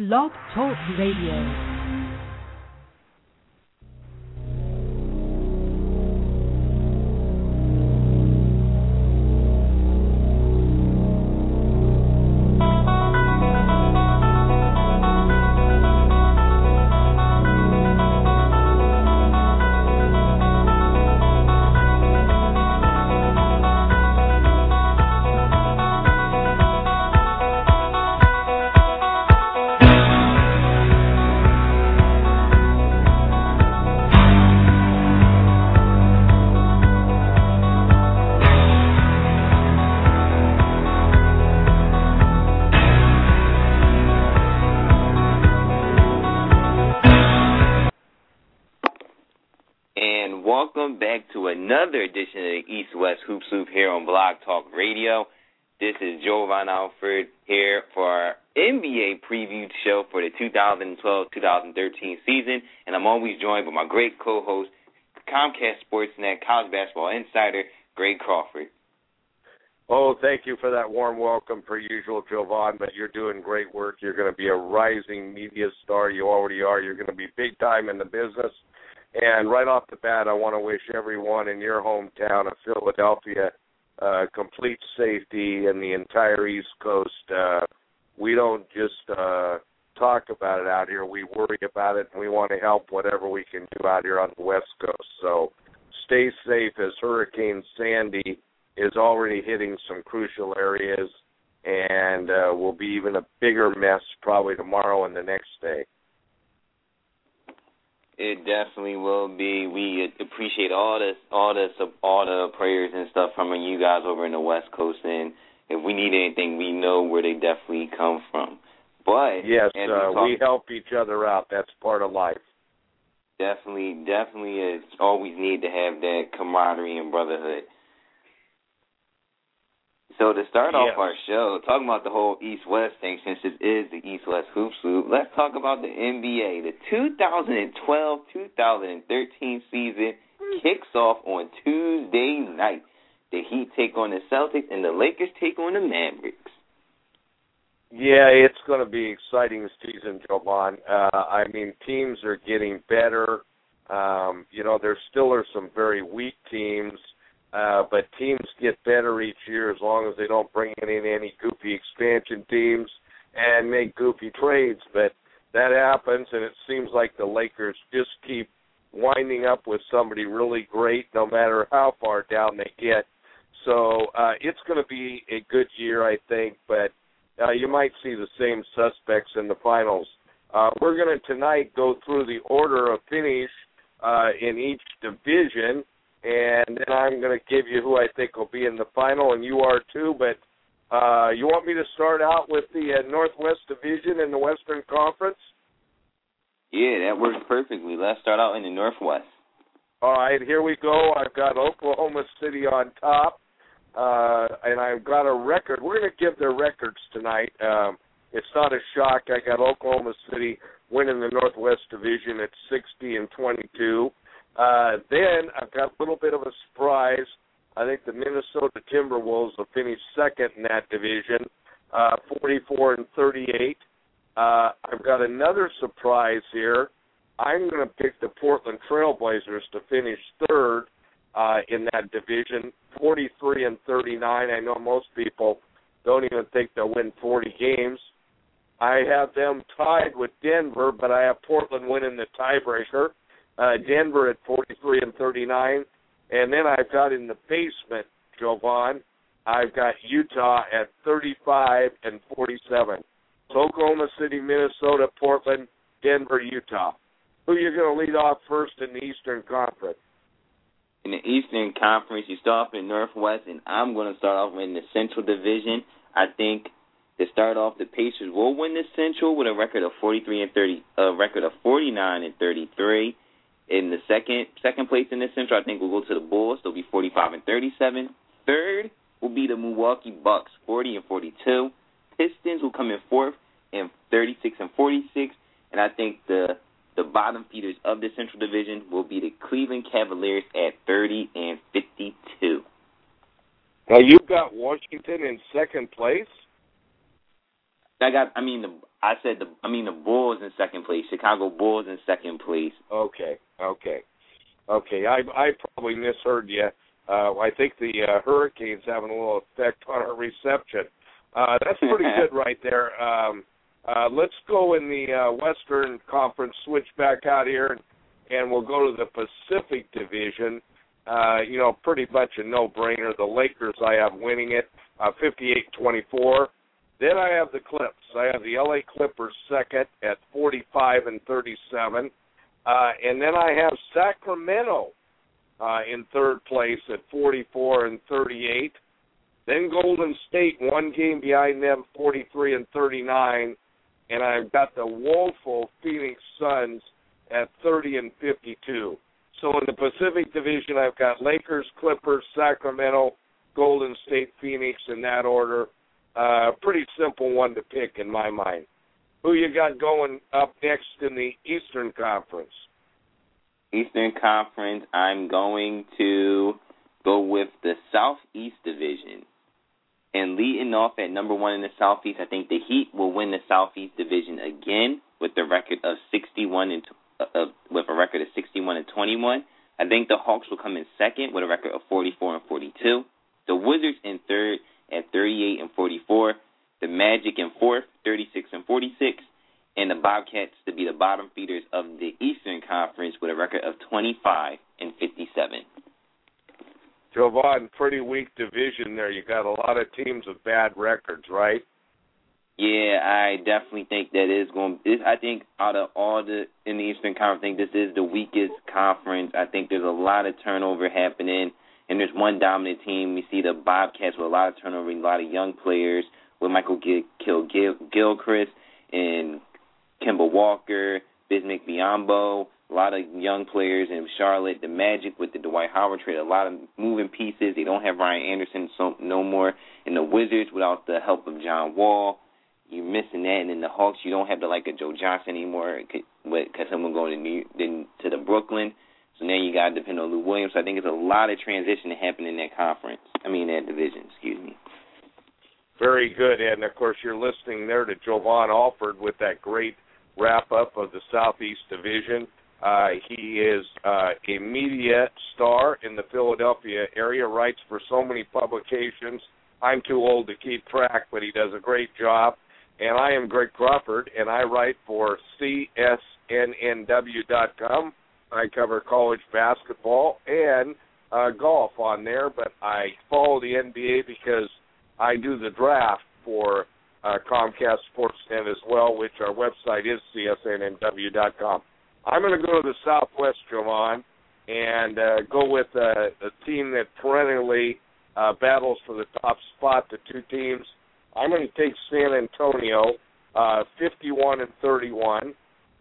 Blog Talk Radio. Another edition of the East West Hoops Loop here on Blog Talk Radio. This is Jovan Alford here for our NBA preview show for the 2012-2013 season, and I'm always joined by my great co-host, Comcast Sportsnet college basketball insider, Greg Crawford. Oh, thank you for that warm welcome, per usual, Jovan. But you're doing great work. You're going to be a rising media star. You already are. You're going to be big time in the business. And right off the bat, I want to wish everyone in your hometown of Philadelphia uh, complete safety and the entire East Coast. Uh, we don't just uh, talk about it out here; we worry about it, and we want to help whatever we can do out here on the West Coast. So, stay safe as Hurricane Sandy is already hitting some crucial areas, and uh, will be even a bigger mess probably tomorrow and the next day. It definitely will be. We appreciate all this, all this, all the prayers and stuff from you guys over in the West Coast. And if we need anything, we know where they definitely come from. But yes, uh, we, we help each other out. That's part of life. Definitely, definitely, it's always need to have that camaraderie and brotherhood. So to start off our show, talking about the whole East West thing, since this is the East West Hoops Loop, let's talk about the NBA. The 2012-2013 season kicks off on Tuesday night. The Heat take on the Celtics, and the Lakers take on the Mavericks. Yeah, it's going to be exciting this season, Jovan. Uh, I mean, teams are getting better. Um, you know, there still are some very weak teams uh, but teams get better each year as long as they don't bring in any goofy expansion teams and make goofy trades. But that happens, and it seems like the Lakers just keep winding up with somebody really great, no matter how far down they get. So uh, it's going to be a good year, I think. But uh, you might see the same suspects in the finals. Uh, we're going to tonight go through the order of finish uh, in each division and then I'm going to give you who I think will be in the final, and you are too. But uh, you want me to start out with the uh, Northwest Division in the Western Conference? Yeah, that works perfectly. Let's start out in the Northwest. All right, here we go. I've got Oklahoma City on top, uh, and I've got a record. We're going to give their records tonight. Um, it's not a shock. I got Oklahoma City winning the Northwest Division at 60 and 22. Uh, then I've got a little bit of a surprise. I think the Minnesota Timberwolves will finish second in that division, uh, 44 and 38. Uh, I've got another surprise here. I'm going to pick the Portland Trailblazers to finish third uh, in that division, 43 and 39. I know most people don't even think they'll win 40 games. I have them tied with Denver, but I have Portland winning the tiebreaker uh, Denver at 43 and 39, and then I've got in the basement, Jovan, I've got Utah at 35 and 47. So Oklahoma City, Minnesota, Portland, Denver, Utah. Who are you going to lead off first in the Eastern Conference? In the Eastern Conference, you start off in Northwest, and I'm going to start off in the Central Division. I think to start off, the Pacers will win the Central with a record of 43 and 30, a record of 49 and 33. In the second second place in this central, I think we'll go to the Bulls. They'll be 45 and 37. Third will be the Milwaukee Bucks, 40 and 42. Pistons will come in fourth and 36 and 46. And I think the the bottom feeders of the Central Division will be the Cleveland Cavaliers at 30 and 52. Now you've got Washington in second place. I got. I mean, the I said the. I mean the Bulls in second place. Chicago Bulls in second place. Okay, okay, okay. I I probably misheard you. Uh, I think the uh, Hurricanes having a little effect on our reception. Uh, that's pretty good right there. Um, uh, let's go in the uh, Western Conference. Switch back out here, and, and we'll go to the Pacific Division. Uh, you know, pretty much a no-brainer. The Lakers, I have winning it, uh, 58-24. Then I have the Clips. I have the LA Clippers second at 45 and 37. Uh, and then I have Sacramento uh, in third place at 44 and 38. Then Golden State, one game behind them, 43 and 39. And I've got the woeful Phoenix Suns at 30 and 52. So in the Pacific Division, I've got Lakers, Clippers, Sacramento, Golden State, Phoenix in that order. Uh, pretty simple one to pick in my mind. Who you got going up next in the Eastern Conference? Eastern Conference, I'm going to go with the Southeast Division. And leading off at number one in the Southeast, I think the Heat will win the Southeast Division again with the record of 61 and uh, with a record of 61 and 21. I think the Hawks will come in second with a record of 44 and 42. The Wizards in third at 38 and 44. The Magic in fourth, 36 and 46 and the Bobcats to be the bottom feeders of the Eastern Conference with a record of 25 and 57. Jovan, pretty weak division there. You got a lot of teams with bad records, right? Yeah, I definitely think that is going. This, I think out of all the in the Eastern Conference, I think this is the weakest conference. I think there's a lot of turnover happening, and there's one dominant team. We see the Bobcats with a lot of turnover, a lot of young players with Michael Gil, Gil, Gil Gilchrist and Kemba Walker, Bismack Biyombo, a lot of young players in Charlotte. The Magic with the Dwight Howard trade, a lot of moving pieces. They don't have Ryan Anderson so no more. And the Wizards without the help of John Wall, you're missing that. And in the Hawks, you don't have the like a Joe Johnson anymore because someone going to New then to the Brooklyn. So now you got to depend on Lou Williams. So I think it's a lot of transition to happen in that conference. I mean that division. Excuse me. Very good, and of course you're listening there to Jovan Alford with that great wrap up of the Southeast Division. Uh, he is uh, a media star in the Philadelphia area, writes for so many publications. I'm too old to keep track, but he does a great job. And I am Greg Crawford, and I write for CSNNW.com. I cover college basketball and uh, golf on there, but I follow the NBA because I do the draft for uh, Comcast Sportsnet as well, which our website is csnnw.com. I'm going to go to the Southwest, Jovan, and uh, go with uh, a team that perennially uh, battles for the top spot. The two teams. I'm going to take San Antonio, uh, 51 and 31.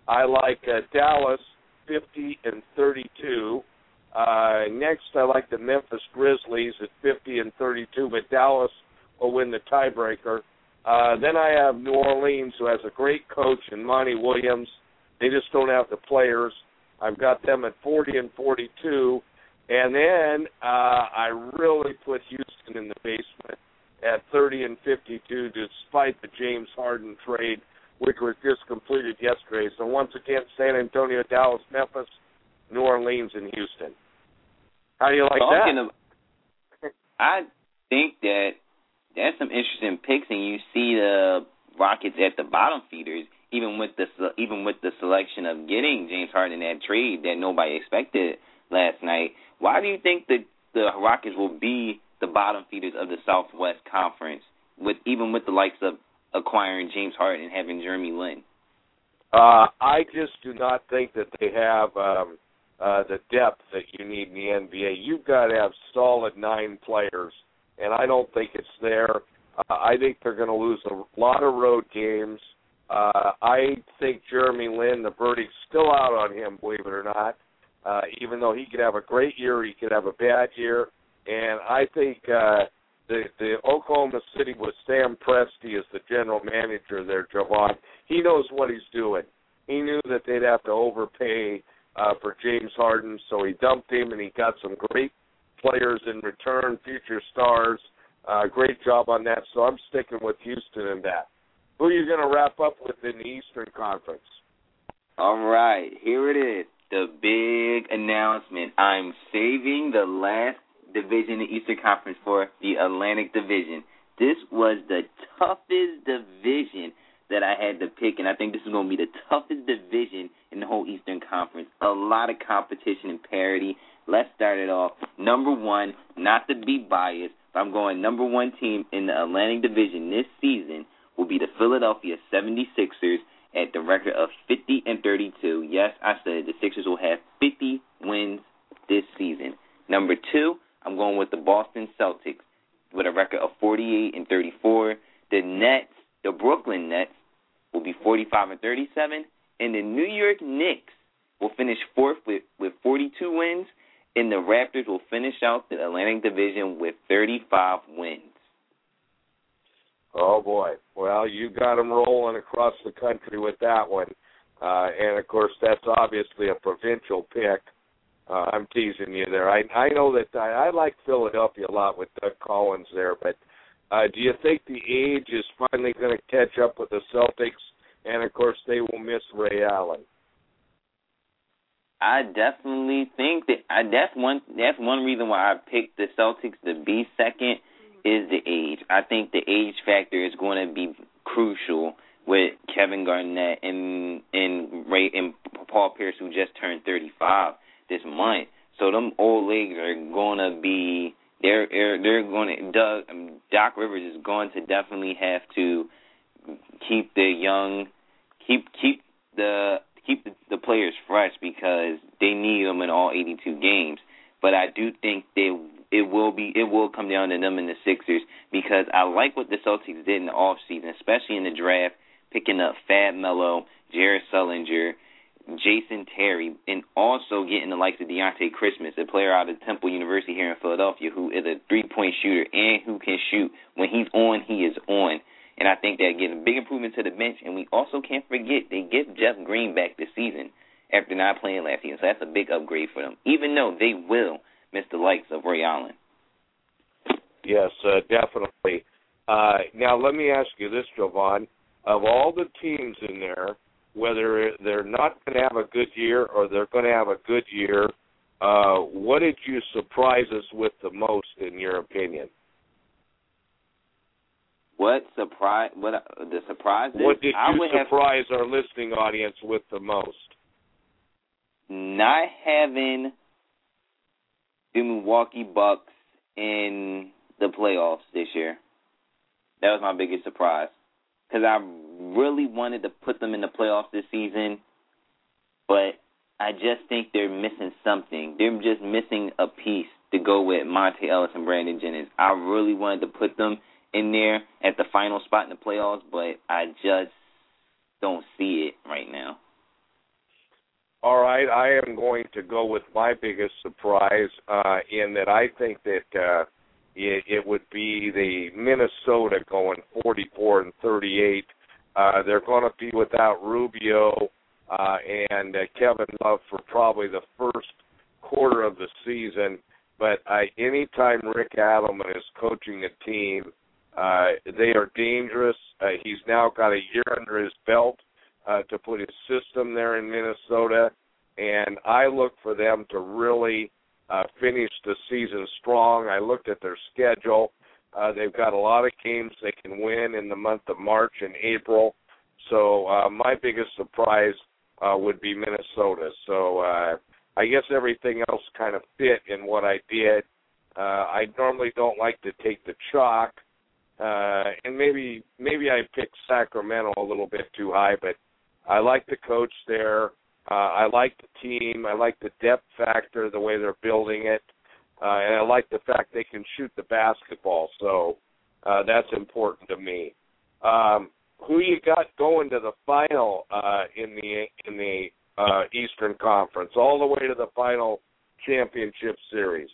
I like uh, Dallas, 50 and 32. Uh, next, I like the Memphis Grizzlies at 50 and 32, but Dallas will win the tiebreaker. Uh, then I have New Orleans, who has a great coach in Monty Williams. They just don't have the players. I've got them at 40 and 42. And then uh, I really put Houston in the basement at 30 and 52, despite the James Harden trade, which was just completed yesterday. So once again, San Antonio, Dallas, Memphis, New Orleans, and Houston. How do you like Talking that? Of, I think that that's some interesting picks, and you see the Rockets at the bottom feeders, even with the even with the selection of getting James Harden in that trade that nobody expected last night. Why do you think the the Rockets will be the bottom feeders of the Southwest Conference, with even with the likes of acquiring James Harden and having Jeremy Lin? Uh, I just do not think that they have um, uh, the depth that you need in the NBA. You've got to have solid nine players and I don't think it's there. Uh, I think they're going to lose a lot of road games. Uh, I think Jeremy Lin, the verdict's still out on him, believe it or not. Uh, even though he could have a great year, he could have a bad year. And I think uh, the the Oklahoma City with Sam Presti as the general manager there, Jovan. He knows what he's doing. He knew that they'd have to overpay uh, for James Harden, so he dumped him, and he got some great players in return, future stars. Uh, great job on that. So I'm sticking with Houston in that. who are you going to wrap up with in the Eastern Conference? All right, here it is. The big announcement. I'm saving the last division in the Eastern Conference for the Atlantic Division. This was the toughest division that I had to pick, and I think this is going to be the toughest division in the whole Eastern Conference. A lot of competition and parity. Let's start it off. Number one, not to be biased, but I'm going number one team in the Atlantic Division this season will be the Philadelphia 76ers at the record of 50 and 32. Yes, I said the Sixers will have 50 wins this season. Number two, I'm going with the Boston Celtics with a record of 48 and 34. The Nets, the Brooklyn Nets, will be 45 and 37, and the New York Knicks will finish fourth with, with 42 wins, and the Raptors will finish out the Atlantic Division with 35 wins. Oh boy! Well, you got them rolling across the country with that one, uh, and of course that's obviously a provincial pick. Uh, I'm teasing you there. I I know that I, I like Philadelphia a lot with Doug Collins there, but uh, do you think the age is finally going to catch up with the Celtics? And of course, they will miss Ray Allen. I definitely think that I that's one that's one reason why I picked the Celtics to be second is the age. I think the age factor is going to be crucial with Kevin Garnett and and Ray and Paul Pierce who just turned 35 this month. So them old legs are to be they're they're, going to Doug um, Doc Rivers is going to definitely have to keep the young keep keep the keep the, the players fresh because they need them in all 82 games. But I do think they it will be it will come down to them and the Sixers because I like what the Celtics did in the off season, especially in the draft, picking up Fab Melo, Jared Sullinger, Jason Terry, and also getting the likes of Dionte Christmas, a player out of Temple University here in Philadelphia who is a three point shooter and who can shoot. When he's on, he is on. And I think that gives a big improvement to the bench. And we also can't forget they get Jeff Green back this season after not playing last season. So that's a big upgrade for them, even though they will miss the likes of Ray Allen. Yes, uh, definitely. Uh, now, let me ask you this, Jovan. Of all the teams in there, whether they're not going to have a good year or they're going to have a good year, uh, what did you surprise us with the most, in your opinion? What surprise? What uh, the surprise is? What did you surprise have, our listening audience with the most? Not having the Milwaukee Bucks in the playoffs this year. That was my biggest surprise because I really wanted to put them in the playoffs this season, but I just think they're missing something. They're just missing a piece to go with Monta Ellis and Brandon Jennings. I really wanted to put them in there at the final spot in the playoffs, but I just don't see it right now. All right, I am going to go with my biggest surprise uh, in that I think that uh, it, it would be the Minnesota going 44 and 38. Uh, they're going to be without Rubio uh, and uh, Kevin Love for probably the first quarter of the season. But I, anytime Rick Adelman is coaching a team, uh, they are dangerous. Uh, he's now got a year under his belt uh, to put his system there in Minnesota, and I look for them to really uh, finish the season strong. I looked at their schedule. Uh, they've got a lot of games they can win in the month of March and April. So uh, my biggest surprise uh, would be Minnesota. So uh, I guess everything else kind of fit in what I did. Uh, I normally don't like to take the chalk, uh, and maybe maybe I picked Sacramento a little bit too high, but I like the coach there. Uh, I like the team. I like the depth factor, the way they're building it, uh, and I like the fact they can shoot the basketball. So uh, that's important to me. Um, who you got going to the final uh, in the in the uh, Eastern Conference, all the way to the final championship series?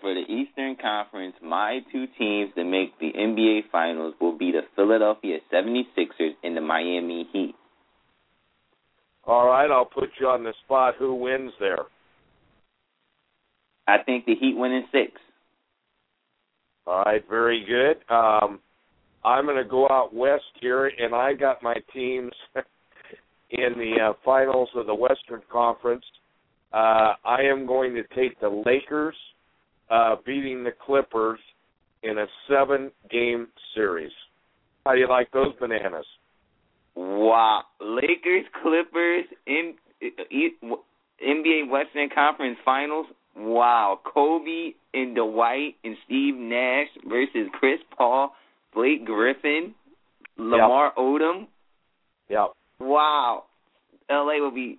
For the Eastern Conference, my two teams that make the NBA Finals will be the Philadelphia 76ers and the Miami Heat. All right, I'll put you on the spot. Who wins there? I think the Heat win in six. All right, very good. Um, I'm going to go out west here, and I got my teams in the uh, finals of the Western Conference. Uh, I am going to take the Lakers uh, beating the Clippers in a seven-game series. How do you like those bananas? Wow, Lakers, Clippers, in, NBA Western Conference Finals. Wow, Kobe and Dwight and Steve Nash versus Chris Paul, Blake Griffin, Lamar yep. Odom. Yep. Wow, LA will be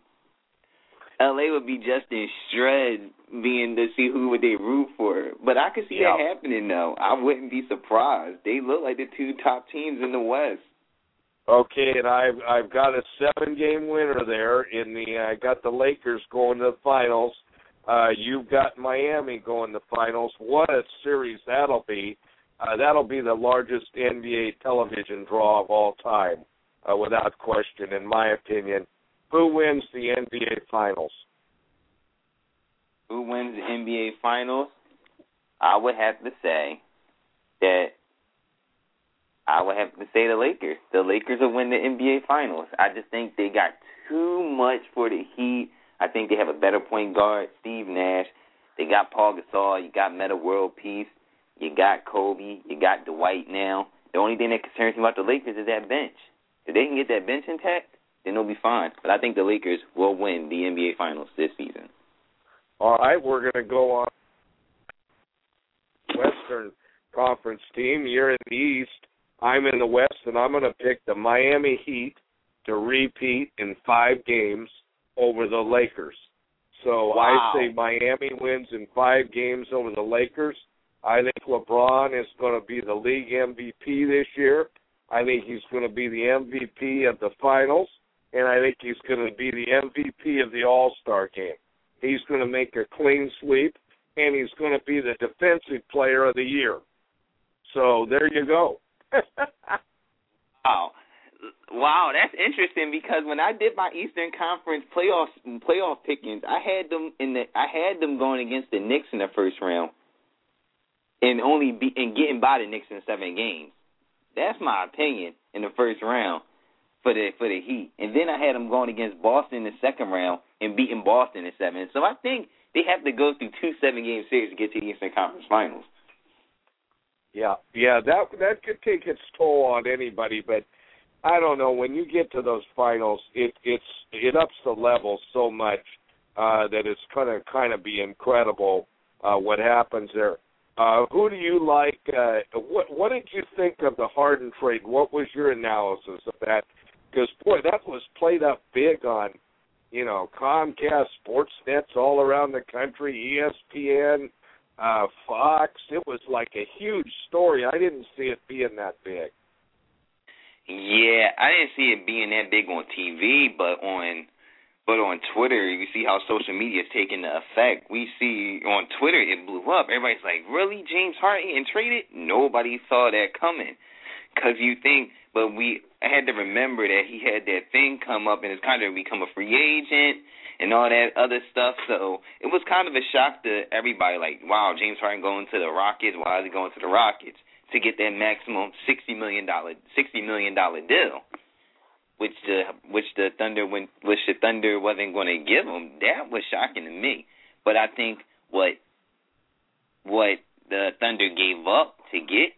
LA would be just in shreds being to see who would they root for. But I could see yep. that happening though. I wouldn't be surprised. They look like the two top teams in the West. Okay, and I've I've got a seven game winner there in the I got the Lakers going to the finals. Uh you've got Miami going to the finals. What a series that'll be. Uh that'll be the largest NBA television draw of all time, uh, without question in my opinion. Who wins the NBA finals? Who wins the NBA finals? I would have to say that I would have to say the Lakers. The Lakers will win the NBA Finals. I just think they got too much for the Heat. I think they have a better point guard, Steve Nash. They got Paul Gasol. You got Metta World Peace. You got Kobe. You got Dwight now. The only thing that concerns me about the Lakers is that bench. If they can get that bench intact, then they'll be fine. But I think the Lakers will win the NBA Finals this season. All right, we're going to go on Western Conference team. You're in the East. I'm in the West, and I'm going to pick the Miami Heat to repeat in five games over the Lakers. So wow. I say Miami wins in five games over the Lakers. I think LeBron is going to be the league MVP this year. I think he's going to be the MVP of the finals, and I think he's going to be the MVP of the All Star game. He's going to make a clean sweep, and he's going to be the defensive player of the year. So there you go. wow. Wow, that's interesting because when I did my Eastern Conference playoff playoff pickings, I had them in the I had them going against the Knicks in the first round, and only be and getting by the Knicks in seven games. That's my opinion in the first round for the for the Heat, and then I had them going against Boston in the second round and beating Boston in seven. So I think they have to go through two seven game series to get to the Eastern Conference Finals. Yeah, yeah, that that could take its toll on anybody, but I don't know. When you get to those finals, it it's it ups the level so much uh, that it's gonna kind of be incredible uh, what happens there. Uh, who do you like? Uh, what what did you think of the Harden trade? What was your analysis of that? Because boy, that was played up big on, you know, Comcast, Sportsnets all around the country, ESPN uh, Fox. It was like a huge story. I didn't see it being that big. Yeah, I didn't see it being that big on TV, but on but on Twitter, you see how social media is taking the effect. We see on Twitter it blew up. Everybody's like, "Really, James Harden and traded?" Nobody saw that coming. Cause you think, but we I had to remember that he had that thing come up and it's kind of become a free agent and all that other stuff. So it was kind of a shock to everybody. Like, wow, James Harden going to the Rockets. Why is he going to the Rockets to get that maximum sixty million dollar sixty million dollar deal? Which the which the Thunder when which the Thunder wasn't going to give him. That was shocking to me. But I think what what the Thunder gave up to get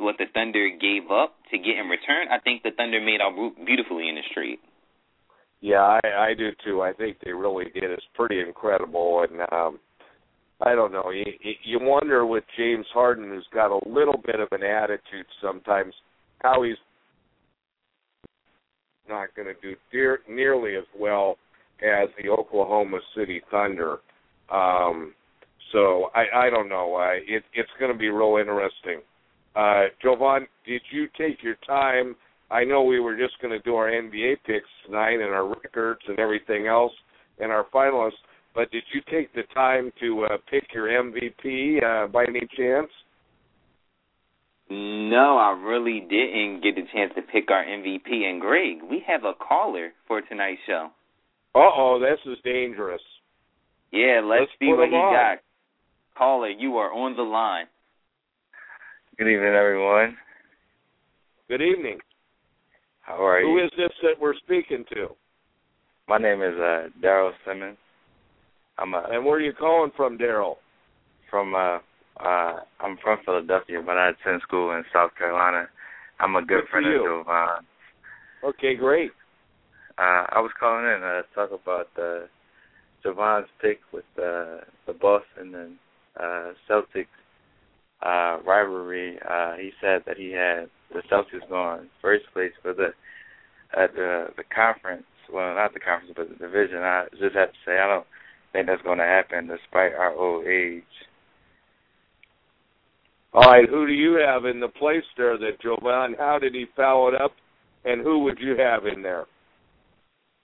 what the Thunder gave up to get in return, I think the Thunder made out beautifully in the street. Yeah, I, I do too. I think they really did. It's pretty incredible, and um, I don't know. You, you wonder with James Harden, who's got a little bit of an attitude sometimes, how he's not going to do dear, nearly as well as the Oklahoma City Thunder. Um, so I, I don't know. Uh, it, it's going to be real interesting. Uh, Jovan, did you take your time? I know we were just going to do our NBA picks tonight and our records and everything else and our finalists, but did you take the time to uh, pick your MVP uh, by any chance? No, I really didn't get the chance to pick our MVP. And Greg, we have a caller for tonight's show. Uh oh, this is dangerous. Yeah, let's, let's see what he on. got. Caller, you are on the line. Good evening, everyone. Good evening. How are Who you? is this that we're speaking to? My name is uh Daryl Simmons. I'm uh, And where are you calling from, Daryl? from uh uh I'm from Philadelphia, but I attend school in South Carolina. I'm a good, Good friend you. of Jovan. Okay, great. Uh I was calling in uh, to talk about uh Jovan's pick with uh the Boston and uh Celtics uh rivalry. Uh he said that he had the Celtics going first place for the uh the the conference. Well not the conference but the division. I just have to say I don't think that's gonna happen despite our old age. All right, who do you have in the place there that Jovan? How did he foul it up? And who would you have in there?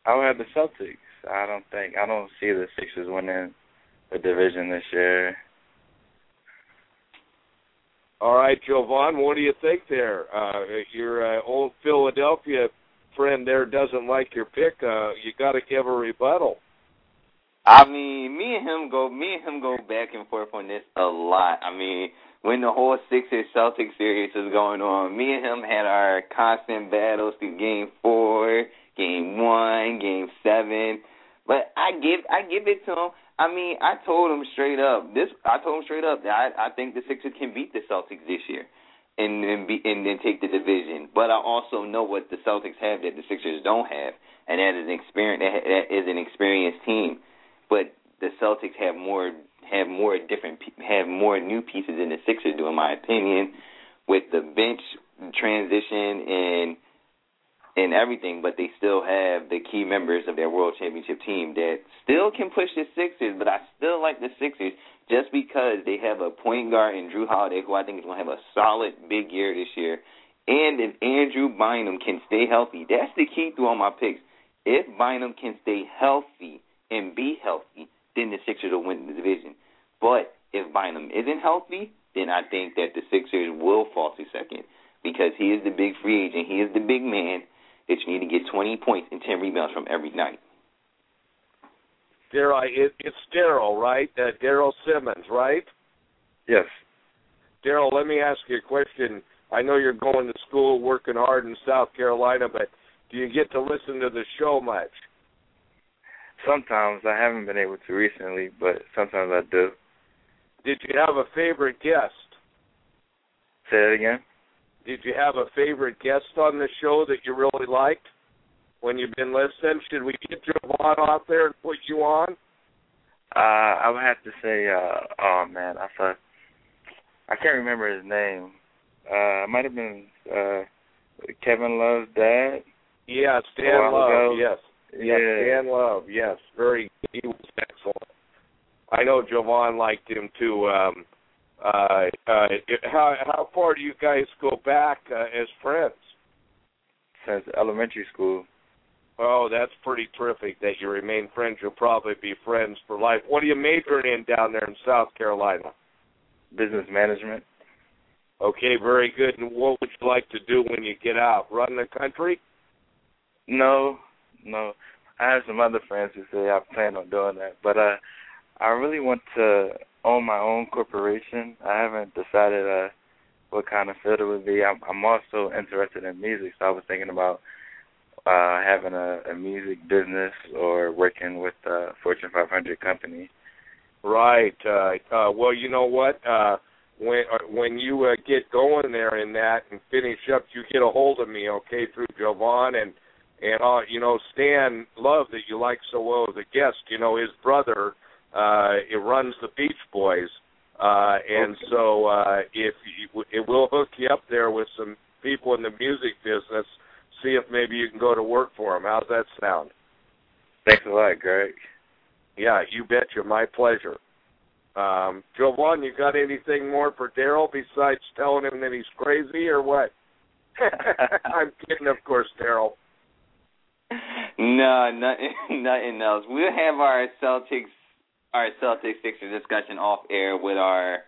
I would have the Celtics. I don't think I don't see the Sixers winning the division this year. All right, Jovan, what do you think there? Uh, your uh, old Philadelphia friend there doesn't like your pick. Uh, you got to give a rebuttal. I mean, me and him go me and him go back and forth on this a lot. I mean, when the whole Sixers Celtics series was going on, me and him had our constant battles through game four, game one, game seven. But I give I give it to him. I mean, I told him straight up. This I told him straight up that I I think the Sixers can beat the Celtics this year. And then be, and then take the division, but I also know what the Celtics have that the Sixers don't have, and that is an experience. That, is an experienced team but the Celtics have more have more different have more new pieces than the Sixers do, in my opinion, with the bench transition and and everything. But they still have the key members of their World Championship team that still can push the Sixers. But I still like the Sixers just because they have a point guard in Jrue Holiday, who I think is going to have a solid big year this year. And if Andrew Bynum can stay healthy, that's the key through all my picks. If Bynum can stay healthy and be healthy, then the Sixers will win the division. But if Bynum isn't healthy, then I think that the Sixers will fall to second because he is the big free agent. He is the big man that you need to get 20 points and 10 rebounds from every night. Daryl, it, it's Daryl, right? Uh, Daryl Simmons, right? Yes. Daryl, let me ask you a question. I know you're going to school, working hard in South Carolina, but do you get to listen to the show much? Sometimes I haven't been able to recently, but sometimes I do. Did you have a favorite guest? Say it again. Did you have a favorite guest on the show that you really liked when you've been listening? Should we get Jovan off there and put you on? Uh, I would have to say, uh, oh man, I thought I can't remember his name. Uh, it might have been uh, Kevin Love's dad. Yeah, Stan Love. ago. Yes. Yeah. Stan Love. Yes, very. He was excellent. I know Jovan liked him too. Um, uh, uh, how how far do you guys go back uh, as friends? Since elementary school. Oh, that's pretty terrific that you remain friends. You'll probably be friends for life. What are you majoring in down there in South Carolina? Business management. Okay, very good. And what would you like to do when you get out? Run the country? No, no. I have some other friends who say I plan on doing that, but uh, I really want to own my own corporation. I haven't decided uh what kind of field it would be. I'm, I'm also interested in music, so I was thinking about uh having a, a music business or working with a Fortune 500 company. Right. Uh, uh, well, you know what? Uh, when uh, when you uh, get going there in that and finish up, you get a hold of me, okay, through Jovan and and uh, you know Stan Love that you like so well as a guest. You know his brother, uh, it runs the Beach Boys, uh, and Okay. so uh, if you, it will hook you up there with some people in the music business. See if maybe you can go to work for them. How's that sound? Thanks a lot, Greg. Yeah, you betcha. My pleasure. Um, Jovan, you got anything more for Daryl besides telling him that he's crazy or what? I'm kidding, of course, Daryl. No, nothing, nothing else. We'll have our Celtics, our Celtics Sixers discussion off air with our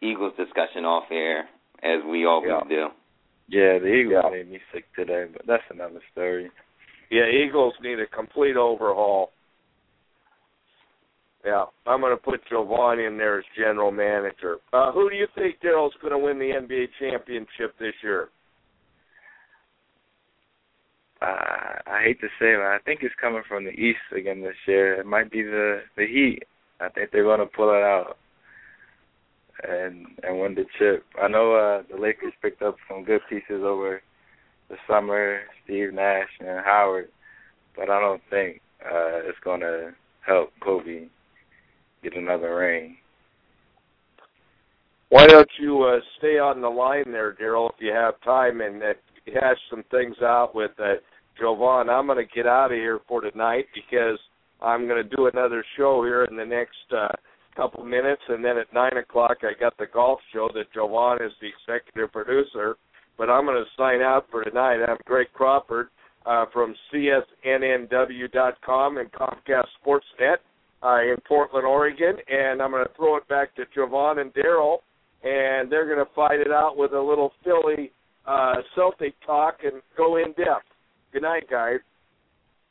Eagles discussion off air, as we always Yeah. do. Yeah, the Eagles Yeah. made me sick today, but that's another story. Yeah, Eagles need a complete overhaul. Yeah, I'm going to put Jovan in there as general manager. Uh, who do you think Daryl's going to win the NBA championship this year? Uh, I hate to say it, I think it's coming from the East again this year. It might be the the Heat. I think they're going to pull it out and and win the chip. I know uh, the Lakers picked up some good pieces over the summer, Steve Nash and Howard, but I don't think uh, it's going to help Kobe get another ring. Why don't you uh, stay on the line there, Daryl, if you have time, and uh, hash some things out with uh, Jovan. I'm going to get out of here for tonight because I'm going to do another show here in the next uh, couple minutes, and then at nine o'clock I got the golf show that Jovan is the executive producer. But I'm going to sign out for tonight. I'm Greg Crawford uh, from CSNNW.com and Comcast Sportsnet uh, in Portland, Oregon, and I'm going to throw it back to Jovan and Daryl, and they're going to fight it out with a little Philly uh, Celtic talk and go in depth. Good night, guys.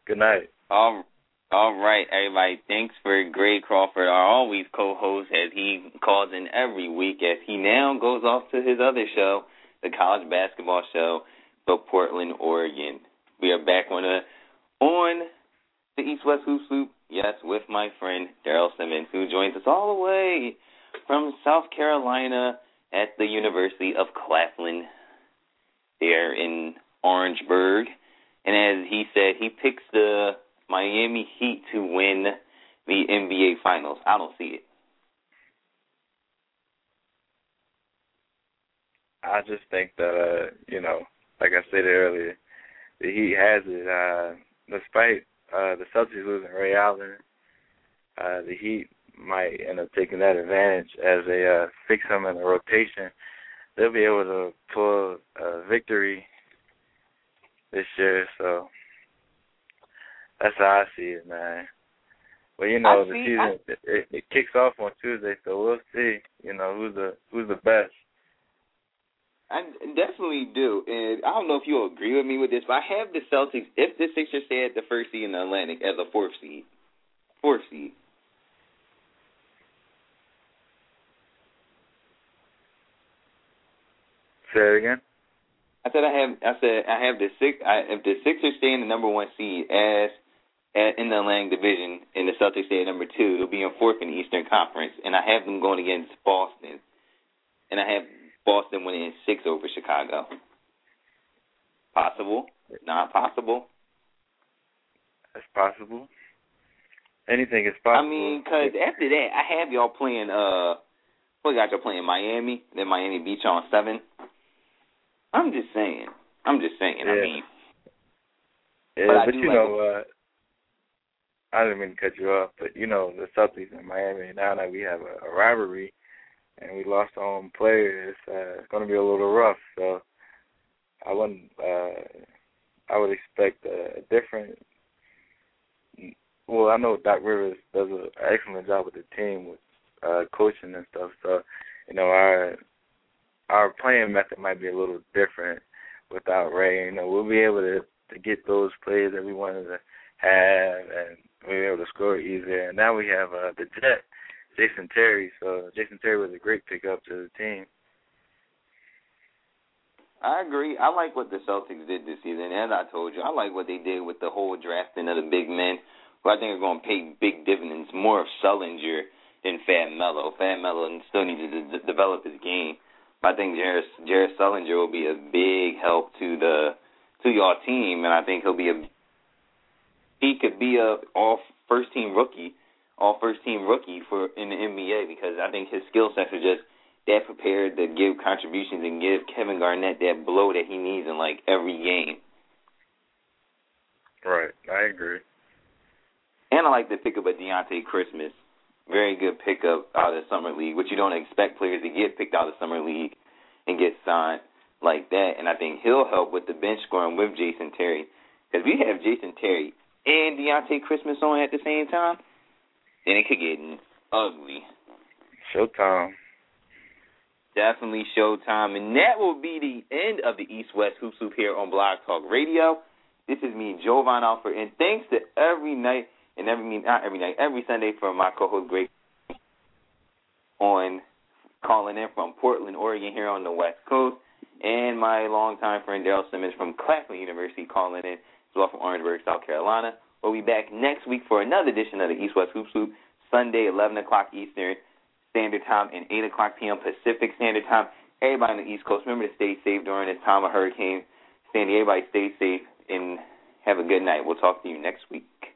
Good night. All, all right, everybody. Thanks for Gray Crawford, our always co-host, as he calls in every week, as he now goes off to his other show, the college basketball show for Portland, Oregon. We are back on a on the East West Hoops Loop, yes, with my friend Daryl Simmons, who joins us all the way from South Carolina at the University of Claflin there in Orangeburg. And as he said, he picks the Miami Heat to win the NBA Finals. I don't see it. I just think that uh, you know, like I said earlier, the Heat has it. Uh, despite uh, the Celtics losing Ray Allen, uh, the Heat might end up taking that advantage as they uh, fix them in the rotation they'll be able to pull a victory this year. So that's how I see it, man. But you know, the season I... it, it kicks off on Tuesday, so we'll see. You know who's the who's the best. I definitely do, and I don't know if you'll agree with me with this, but I have the Celtics. If the Sixers stay at the first seed in the Atlantic as a fourth seed, fourth seed. Say it again. I said I have. I said I have the six. I, if the Sixers stay in the number one seed as at, in the Atlantic Division, and the Celtics stay at number two, it'll be in fourth in the Eastern Conference, and I have them going against Boston, and I have Boston winning six over Chicago. Possible? Not possible. That's possible. Anything is possible. I mean, because after that, I have y'all playing. Uh, what got y'all playing Miami? Then Miami y'all on seven. I'm just saying. I'm just saying. Yeah. I mean, yeah, but, but you like know, uh, I didn't mean to cut you off, but you know, the Celtics in Miami now that we have a, a rivalry, and we lost our own players, uh, it's going to be a little rough. So I wouldn't. Uh, I would expect a different. Well, I know Doc Rivers does an excellent job with the team with uh, coaching and stuff. So, you know, our playing method might be a little different without Ray. You know, we'll be able to to get those plays that we wanted to have, and we'll be able to score easier. And now we have uh, the Jet, Jason Terry. So Jason Terry was a great pickup to the team. I agree. I like what the Celtics did this season. As I told you, I like what they did with the whole drafting of the big men, who I think are going to pay big dividends. More of Sullinger than Fab Melo. Fab Melo still needs to d- develop his game. I think Jared, Jared Sullinger will be a big help to the to your team, and I think he'll be a he could be a all first team rookie, all first team rookie for in the NBA because I think his skill sets are just that prepared to give contributions and give Kevin Garnett that blow that he needs in like every game. Right, I agree. And I like to pick up a Dionte Christmas very good pickup out of the summer league, which you don't expect players to get picked out of the summer league and get signed like that. And I think he'll help with the bench scoring with Jason Terry because we have Jason Terry and Dionte Christmas on at the same time, then it could get ugly. Showtime. Definitely showtime, and that will be the end of the East West Hoop Hoop here on Blog Talk Radio. This is me, Jovan Alford, and thanks to every night and every not every night, every Sunday for my co-host Greg on calling in from Portland, Oregon, here on the West Coast, and my longtime friend Daryl Simmons from Claflin University calling in Bluff from Orangeburg, South Carolina. We'll be back next week for another edition of the East West Hoops Loop, Sunday, 11 o'clock Eastern Standard Time and 8 o'clock p.m. Pacific Standard Time. Everybody on the East Coast, remember to stay safe during this time of hurricane. Sandy, everybody stay safe and have a good night. We'll talk to you next week.